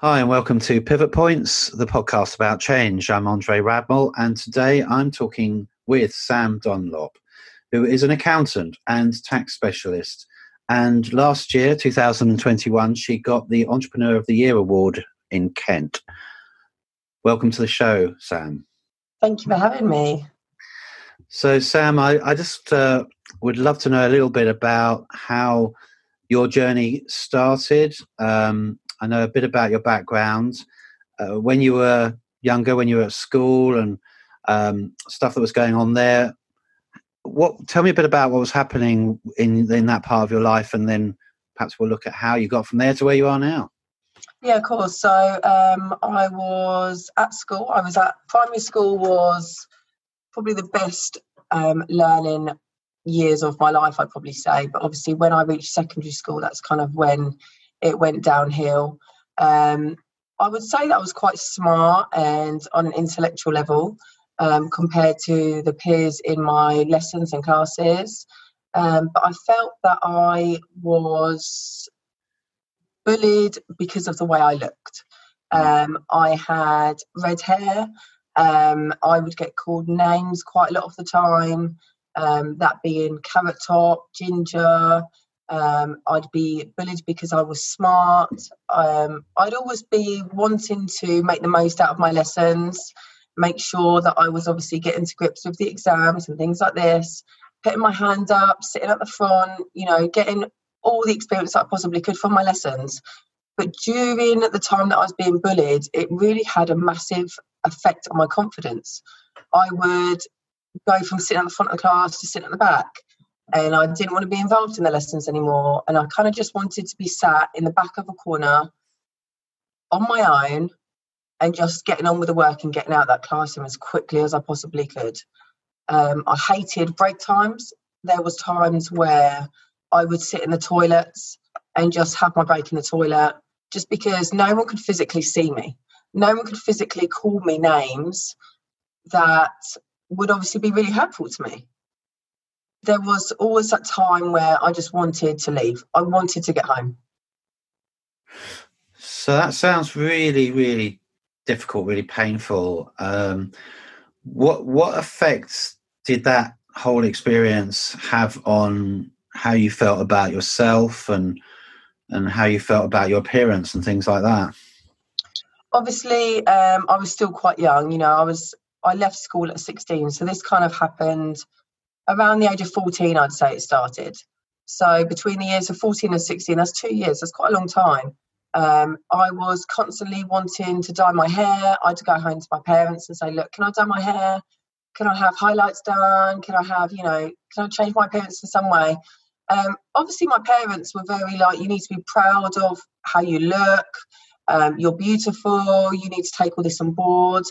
Hi, and welcome to Pivot Points, the podcast about change. I'm Andre Radmel, and today I'm talking with Sam Dunlop, who is an accountant and tax specialist. And last year, 2021, she got the Entrepreneur of the Year award in Kent. Welcome to the show, Sam. Thank you for having me. So, Sam, I, I just uh, would love to know a little bit about how your journey started. Um, I know a bit about your background. Uh, when you were younger, when you were at school, and um, stuff that was going on there. What? Tell me a bit about what was happening in in that part of your life, and then perhaps we'll look at how you got from there to where you are now. Yeah, of course. So um, I was at school. I was at primary school. Was probably the best um, learning years of my life, I'd probably say. But obviously, when I reached secondary school, that's kind of when it went downhill. Um, I would say that I was quite smart and on an intellectual level um, compared to the peers in my lessons and classes. Um, but I felt that I was bullied because of the way I looked. Um, I had red hair. Um, I would get called names quite a lot of the time, um, that being carrot top, ginger, um, I'd be bullied because I was smart. Um, I'd always be wanting to make the most out of my lessons, make sure that I was obviously getting to grips with the exams and things like this, putting my hand up, sitting at the front, you know, getting all the experience I possibly could from my lessons. But during the time that I was being bullied, it really had a massive effect on my confidence. I would go from sitting at the front of the class to sitting at the back and I didn't want to be involved in the lessons anymore. And I kind of just wanted to be sat in the back of a corner on my own and just getting on with the work and getting out that classroom as quickly as I possibly could. Um, I hated break times. There was times where I would sit in the toilets and just have my break in the toilet just because no one could physically see me. No one could physically call me names that would obviously be really hurtful to me there was always that time where I just wanted to leave. I wanted to get home. So that sounds really, really difficult, really painful. Um, what what effects did that whole experience have on how you felt about yourself and and how you felt about your appearance and things like that? Obviously, um, I was still quite young. You know, I was I left school at sixteen, so this kind of happened around the age of 14, I'd say it started. So between the years of 14 and 16, that's two years, that's quite a long time. Um, I was constantly wanting to dye my hair. I'd go home to my parents and say, Look, can I dye my hair? Can I have highlights done? Can I have, you know, can I change my appearance in some way? Um, obviously, my parents were very like, You need to be proud of how you look. Um, you're beautiful. You need to take all this on board.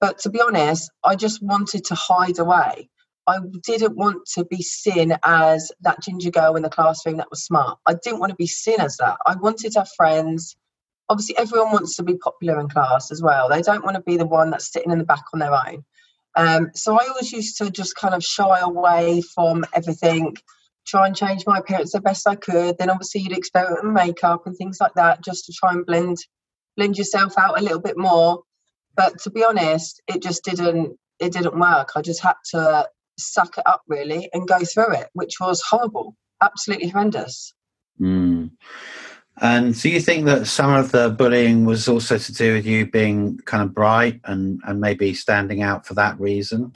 But to be honest, I just wanted to hide away. I didn't want to be seen as that ginger girl in the classroom that was smart. I didn't want to be seen as that. I wanted to have friends. Obviously, everyone wants to be popular in class as well. They don't want to be the one that's sitting in the back on their own. Um, so I always used to just kind of shy away from everything, try and change my appearance the best I could. Then obviously you'd experiment with makeup and things like that, just to try and blend blend yourself out a little bit more. But to be honest, it just didn't it didn't work. I just had to suck it up really and go through it, which was horrible, absolutely horrendous. Mm. And do you think that some of the bullying was also to do with you being kind of bright and, and maybe standing out for that reason?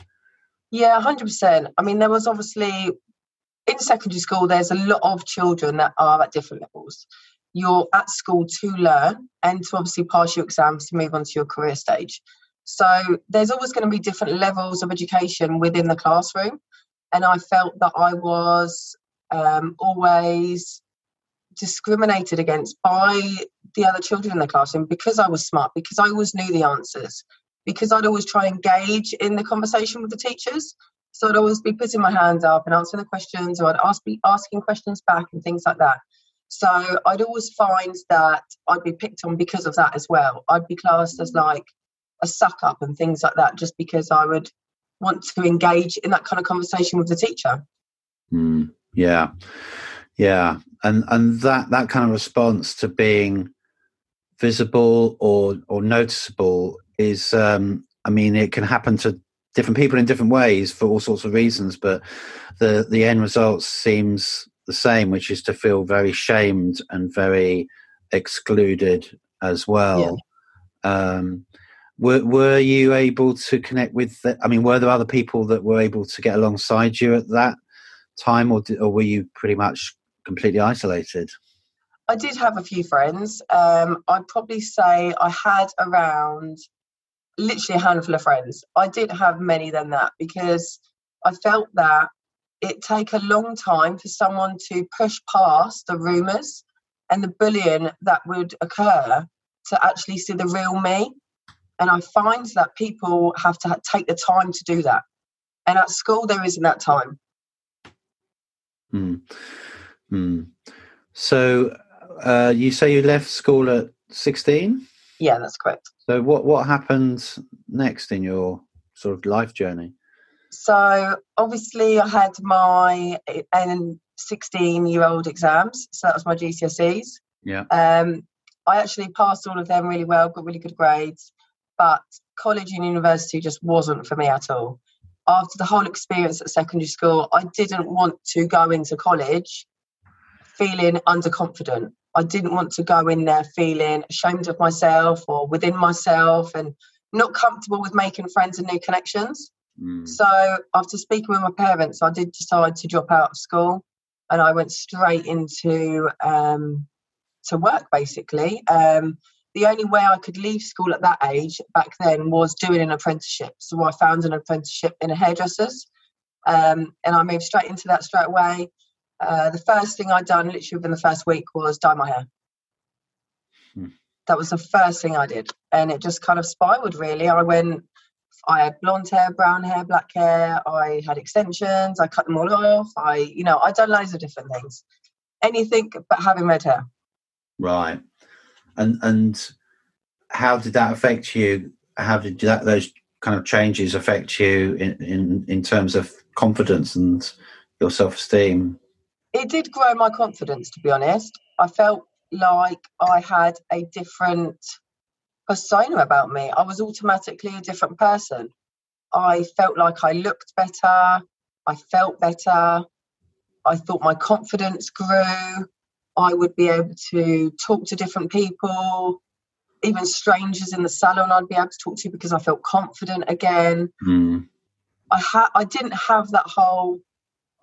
Yeah, 100%. I mean, there was obviously in secondary school, there's a lot of children that are at different levels. You're at school to learn and to obviously pass your exams to move on to your career stage. So there's always going to be different levels of education within the classroom. And I felt that I was um, always discriminated against by the other children in the classroom because I was smart, because I always knew the answers, because I'd always try and engage in the conversation with the teachers. So I'd always be putting my hands up and answering the questions, or I'd ask, be asking questions back and things like that. So I'd always find that I'd be picked on because of that as well. I'd be classed as like a suck up and things like that just because I would want to engage in that kind of conversation with the teacher. Mm, yeah. Yeah. And and that that kind of response to being visible or or noticeable is um, I mean it can happen to different people in different ways for all sorts of reasons, but the the end result seems the same, which is to feel very shamed and very excluded as well. Yeah. Um, were were you able to connect with? The, I mean, were there other people that were able to get alongside you at that time, or did, or were you pretty much completely isolated? I did have a few friends. Um, I'd probably say I had around literally a handful of friends. I didn't have many than that because I felt that it take a long time for someone to push past the rumours and the bullying that would occur to actually see the real me. And I find that people have to take the time to do that. And at school, there isn't that time. Hmm. Hmm. So uh, you say you left school at 16? Yeah, that's correct. So what what happened next in your sort of life journey? So obviously I had my and 16 year old exams. So that was my GCSEs. Yeah. Um, I actually passed all of them really well, got really good grades, but college and university just wasn't for me at all. After the whole experience at secondary school, I didn't want to go into college feeling underconfident. I didn't want to go in there feeling ashamed of myself or within myself and not comfortable with making friends and new connections. Mm. So after speaking with my parents, I did decide to drop out of school and I went straight into um, to work basically. Um, the only way I could leave school at that age back then was doing an apprenticeship. So I found an apprenticeship in a hairdresser's um, and I moved straight into that straight away. Uh, the first thing I'd done, literally within the first week, was dye my hair. Hmm. That was the first thing I did, and it just kind of spiraled. Really, I went. I had blonde hair, brown hair, black hair. I had extensions. I cut them all off. I, you know, I'd done loads of different things. Anything but having red hair. Right, and and how did that affect you? How did that those kind of changes affect you in in, in terms of confidence and your self esteem? it did grow my confidence to be honest. I felt like i had a different persona about me. I was automatically a different person. I felt like i looked better. I felt better. I thought my confidence grew i would be able to talk to different people even strangers in the salon i'd be able to talk to because i felt confident again mm. i had i didn't have that whole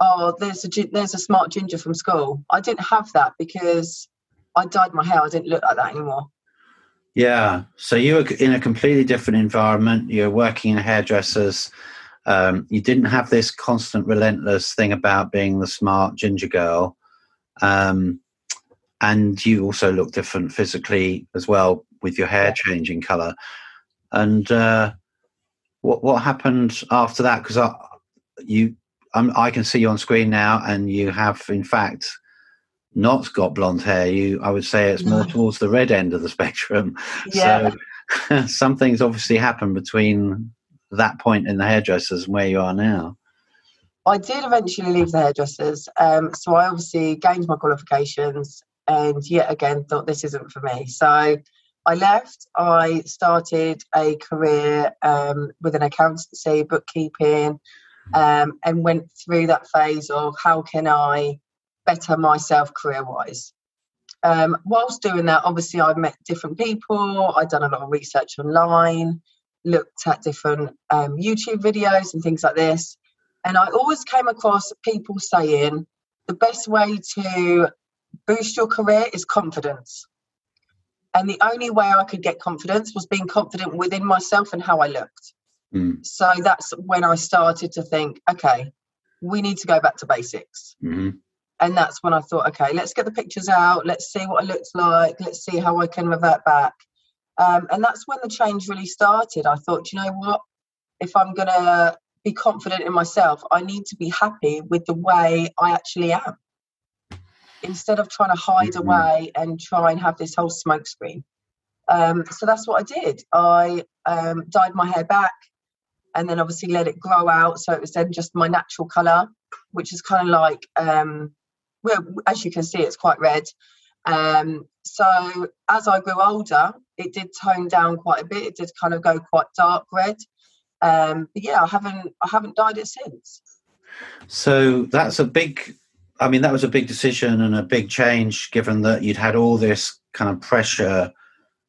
oh, there's a there's a smart ginger from school. I didn't have that because I dyed my hair. I didn't look like that anymore. Yeah. So you were in a completely different environment. You're working in hairdressers. Um, you didn't have this constant, relentless thing about being the smart ginger girl. Um, and you also look different physically as well with your hair changing color. And uh, what what happened after that? Because you I'm, i can see you on screen now, and you have, in fact, not got blonde hair. You, I would say, it's more towards the red end of the spectrum. Yeah. So something's obviously happened between that point in the hairdressers and where you are now. I did eventually leave the hairdressers, um, so I obviously gained my qualifications, and yet again thought this isn't for me. So I left. I started a career um, with an accountancy, bookkeeping, um, and went through that phase of how can I better myself career wise. Um, whilst doing that, obviously, I've met different people, I've done a lot of research online, looked at different um, YouTube videos and things like this. And I always came across people saying the best way to boost your career is confidence. And the only way I could get confidence was being confident within myself and how I looked. Mm. So that's when I started to think, okay, we need to go back to basics. Mm-hmm. And that's when I thought, okay, let's get the pictures out. Let's see what it looks like. Let's see how I can revert back. Um, and that's when the change really started. I thought, you know what? If I'm going to be confident in myself, I need to be happy with the way I actually am instead of trying to hide mm-hmm. away and try and have this whole smokescreen. Um, so that's what I did. I um, dyed my hair back and then obviously let it grow out. So it was then just my natural colour, which is kind of like, um, well, as you can see, it's quite red. Um, so as I grew older, it did tone down quite a bit. It did kind of go quite dark red. Um, but yeah, I haven't I haven't dyed it since. So that's a big. I mean, that was a big decision and a big change, given that you'd had all this kind of pressure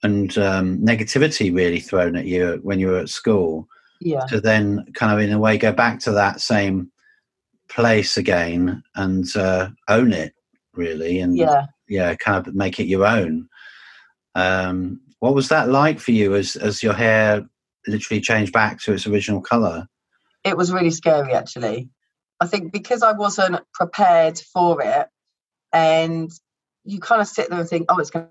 and um, negativity really thrown at you when you were at school. Yeah. To then kind of, in a way, go back to that same place again and uh, own it, really, and yeah, yeah, kind of make it your own. Um, what was that like for you as as your hair literally changed back to its original color? It was really scary, actually. I think because I wasn't prepared for it, and you kind of sit there and think, oh, it's going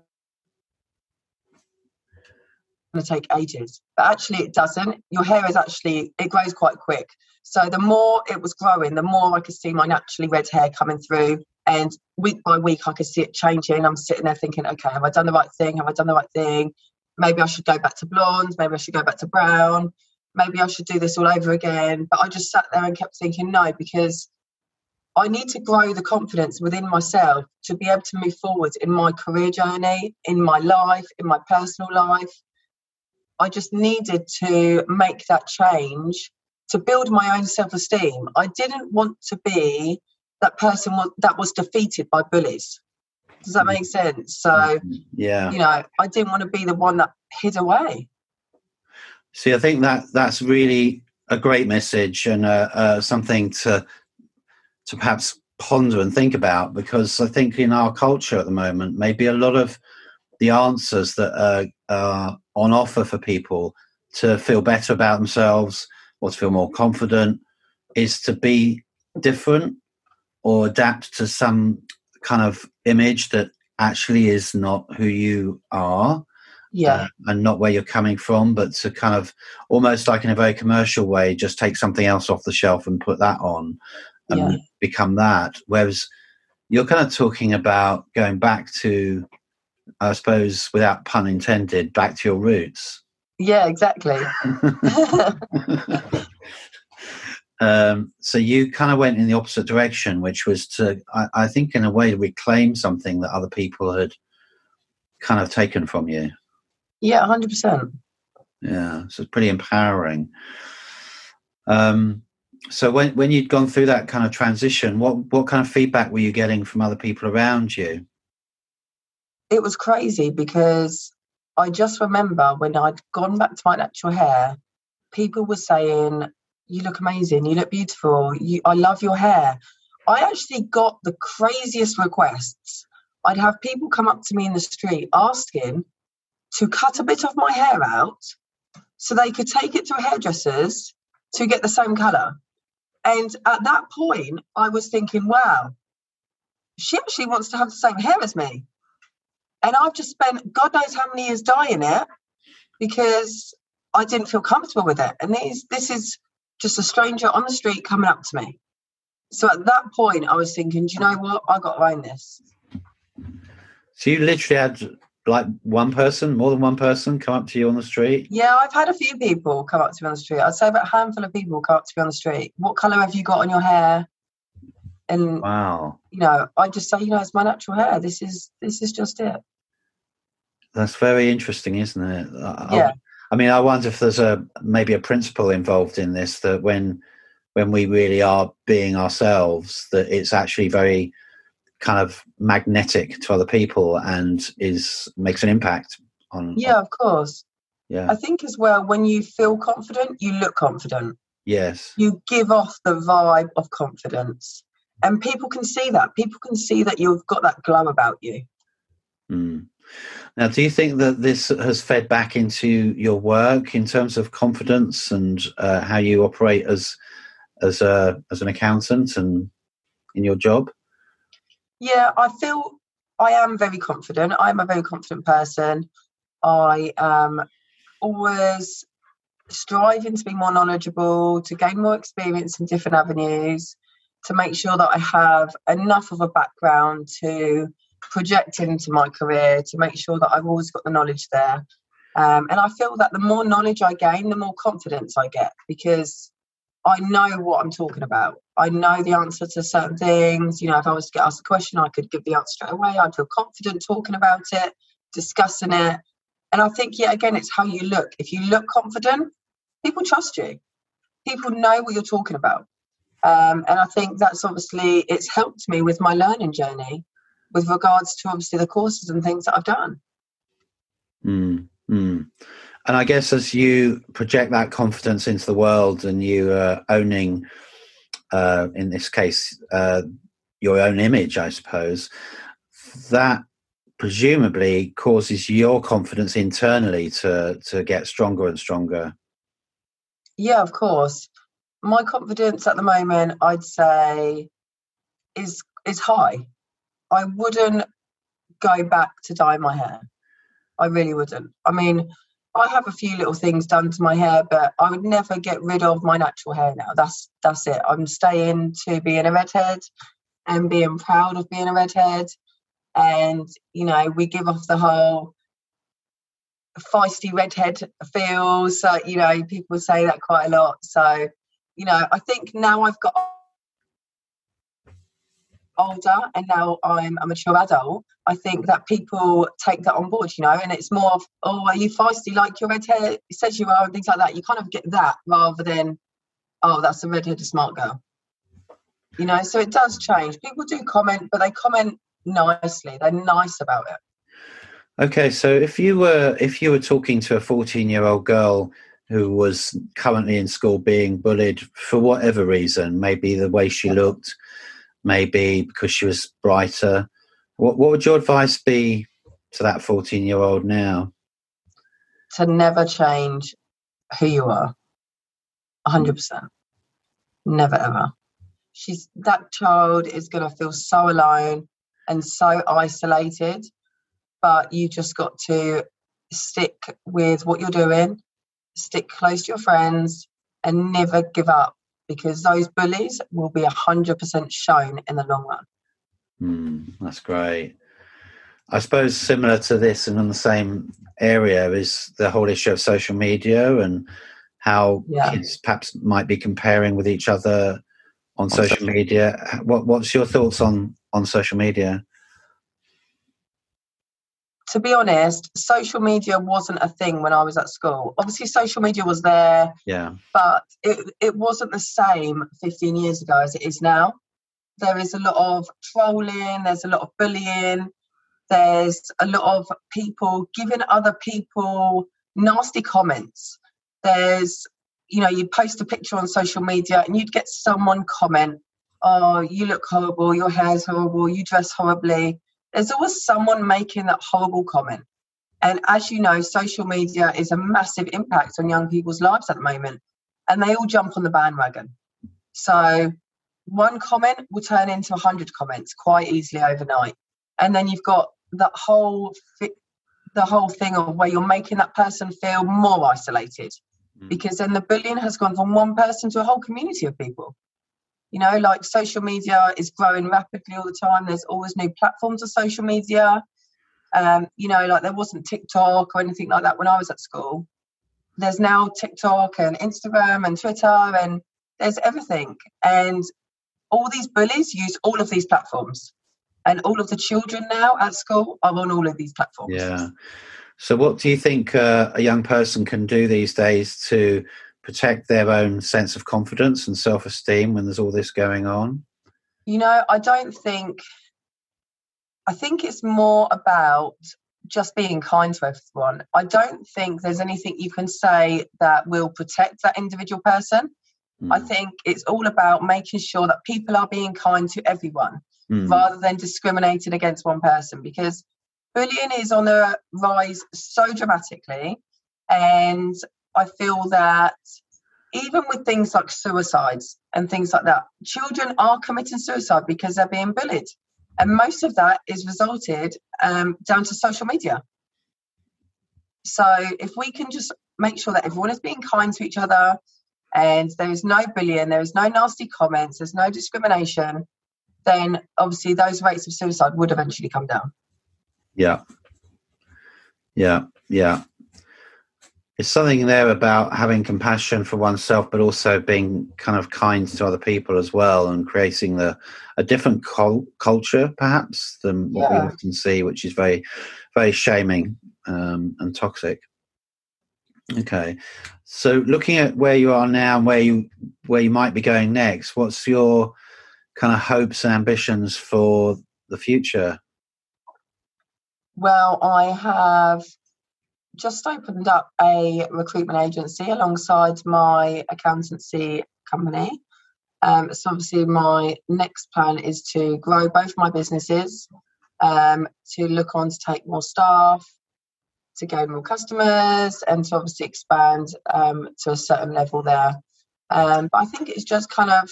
to take ages. But actually, it doesn't. Your hair is actually, it grows quite quick. So the more it was growing, the more I could see my naturally red hair coming through. And week by week, I could see it changing. I'm sitting there thinking, okay, have I done the right thing? Have I done the right thing? Maybe I should go back to blonde. Maybe I should go back to brown maybe I should do this all over again. But I just sat there and kept thinking, no, because I need to grow the confidence within myself to be able to move forward in my career journey, in my life, in my personal life. I just needed to make that change to build my own self esteem. I didn't want to be that person that was defeated by bullies. Does that mm. make sense? So, mm-hmm. yeah, you know, I didn't want to be the one that hid away. See, I think that that's really a great message and uh, uh, something to to perhaps ponder and think about because I think in our culture at the moment, maybe a lot of the answers that are, are on offer for people to feel better about themselves or to feel more confident is to be different or adapt to some kind of image that actually is not who you are yeah. uh, and not where you're coming from but to kind of almost like in a very commercial way just take something else off the shelf and put that on and yeah. become that. Whereas you're kind of talking about going back to i suppose without pun intended back to your roots. Yeah exactly. Um, so you kind of went in the opposite direction which was to I, I think in a way reclaim something that other people had kind of taken from you yeah, hundred percent. Yeah, so it's pretty empowering. Um, so when when you'd gone through that kind of transition, what what kind of feedback were you getting from other people around you? It was crazy because I just remember when I'd gone back to my natural hair, people were saying, "You look amazing. You look beautiful. You, I love your hair." I actually got the craziest requests. I'd have people come up to me in the street asking to cut a bit of my hair out so they could take it to a hairdresser's to get the same colour. And at that point, I was thinking, wow, she actually wants to have the same hair as me. And I've just spent God knows how many years dyeing it because I didn't feel comfortable with it. And this, this is just a stranger on the street coming up to me. So at that point, I was thinking, do you know what? I got to own this. So you literally had like one person, more than one person, come up to you on the street? Yeah, I've had a few people come up to me on the street. I'd say about a handful of people come up to me on the street. What colour have you got on your hair? And wow, you know, I just say, you know, it's my natural hair. This is this is just it. That's very interesting, isn't it? Yeah. I, I mean, I wonder if there's a maybe a principle involved in this that when when we really are being ourselves, that it's actually very kind of magnetic to other people and is makes an impact on yeah of course. Yeah. I think as well when you feel confident you look confident. Yes. You give off the vibe of confidence. And people can see that. People can see that you've got that glow about you. Mm. now do you think that this has fed back into your work in terms of confidence and uh, how you operate as as a as an accountant and in your job yeah, I feel I am very confident. I'm a very confident person. I am always striving to be more knowledgeable, to gain more experience in different avenues, to make sure that I have enough of a background to project into my career, to make sure that I've always got the knowledge there. Um, and I feel that the more knowledge I gain, the more confidence I get because I know what I'm talking about. I know the answer to certain things. You know, if I was to get asked a question, I could give the answer straight away. I'd feel confident talking about it, discussing it. And I think, yeah, again, it's how you look. If you look confident, people trust you. People know what you're talking about. Um, and I think that's obviously it's helped me with my learning journey with regards to obviously the courses and things that I've done. Mm. And I guess as you project that confidence into the world and you are owning, uh, in this case, uh, your own image, I suppose, that presumably causes your confidence internally to to get stronger and stronger. Yeah, of course. My confidence at the moment, I'd say, is is high. I wouldn't go back to dye my hair. I really wouldn't. I mean, I have a few little things done to my hair, but I would never get rid of my natural hair now. That's that's it. I'm staying to being a redhead and being proud of being a redhead. And you know, we give off the whole feisty redhead feel. So you know, people say that quite a lot. So you know, I think now I've got older and now I'm a mature adult, I think that people take that on board, you know, and it's more of, oh, are you feisty like your red hair says you are and things like that. You kind of get that rather than, oh, that's a redheaded smart girl. You know, so it does change. People do comment, but they comment nicely. They're nice about it. Okay, so if you were if you were talking to a 14 year old girl who was currently in school being bullied for whatever reason, maybe the way she looked, maybe because she was brighter. What, what would your advice be to that 14 year old now? To never change who you are. 100%. Never ever. She's that child is going to feel so alone and so isolated, but you just got to stick with what you're doing, stick close to your friends, and never give up because those bullies will be 100% shown in the long run. Mm, that's great. I suppose similar to this and in the same area is the whole issue of social media and how yeah. kids perhaps might be comparing with each other on, on social, social media. What, what's your thoughts on, on social media? To be honest, social media wasn't a thing when I was at school. Obviously, social media was there, yeah, but it it wasn't the same 15 years ago as it is now. There is a lot of trolling. There's a lot of bullying. There's a lot of people giving other people nasty comments. There's, you know, you post a picture on social media and you'd get someone comment, "Oh, you look horrible. Your hair's horrible. You dress horribly." There's always someone making that horrible comment. And as you know, social media is a massive impact on young people's lives at the moment, and they all jump on the bandwagon. So one comment will turn into 100 comments quite easily overnight. And then you've got that whole the whole thing of where you're making that person feel more isolated mm. because then the bullying has gone from one person to a whole community of people you know like social media is growing rapidly all the time. There's always new platforms of social media. Um, you know like there wasn't tiktok or anything like that when i was at school. There's now tiktok and instagram and twitter and there's everything. And all these bullies use all of these platforms. And all of the children now at school are on all of these platforms. Yeah. So what do you think uh, a young person can do these days to protect their own sense of confidence and self esteem when there's all this going on? You know, I don't think, I think it's more about just being kind to everyone. I don't think there's anything you can say that will protect that individual person. Mm. I hmm. think it's all about making sure that people are being kind to everyone mm. rather than discriminating against one person because bullying is on the rise so dramatically. And I feel that even with things like suicides and things like that, children are committing suicide because they're being bullied. And most of that is resulted um, down to social media. So if we can just make sure that everyone is being kind to each other and there is no bullying, there is no nasty comments, there's no discrimination, then obviously those rates of suicide would eventually come down. Yeah. Yeah. Yeah. There's something there about having compassion for oneself, but also being kind of kind to other people as well, and creating the a different col- culture perhaps than what yeah. we often see, which is very, very shaming um, and toxic. Okay, so looking at where you are now and where you where you might be going next, what's your kind of hopes and ambitions for the future? Well, I have just opened up a recruitment agency alongside my accountancy company. Um, so obviously, my next plan is to grow both my businesses, um, to look on to take more staff, to gain more customers, and to obviously expand um, to a certain level there. Um, but I think it's just kind of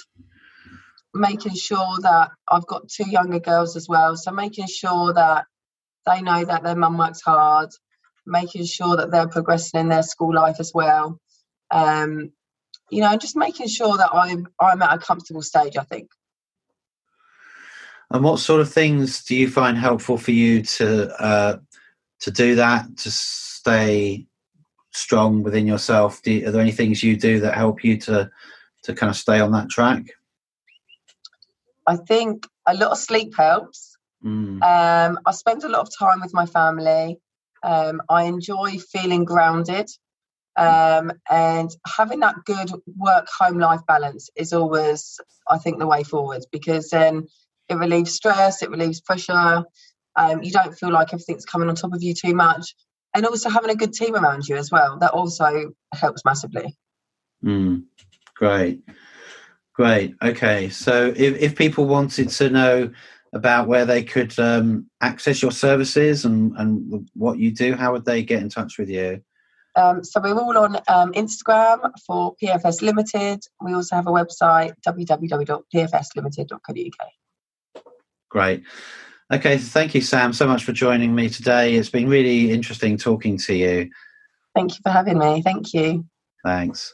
making sure that I've got two younger girls as well. So making sure that they know that their mum works hard, making sure that they're progressing in their school life as well. Um, you know, just making sure that I'm I'm at a comfortable stage. I think. And what sort of things do you find helpful for you to uh, to do that to stay strong within yourself? You, are there any things you do that help you to to kind of stay on that track? I think a lot of sleep helps. Mm. Um, I spend a lot of time with my family. Um, I enjoy feeling grounded. Um, and having that good work home life balance is always, I think, the way forward because then it relieves stress, it relieves pressure. Um, you don't feel like everything's coming on top of you too much. And also having a good team around you as well, that also helps massively. Mm, great. Great. Okay. So if, if people wanted to know about where they could um, access your services and, and what you do, how would they get in touch with you? Um, so we're all on um, Instagram for PFS Limited. We also have a website, www.pfslimited.co.uk. Great. Okay, thank you, Sam, so much for joining me today. It's been really interesting talking to you. Thank you for having me. Thank you. Thanks.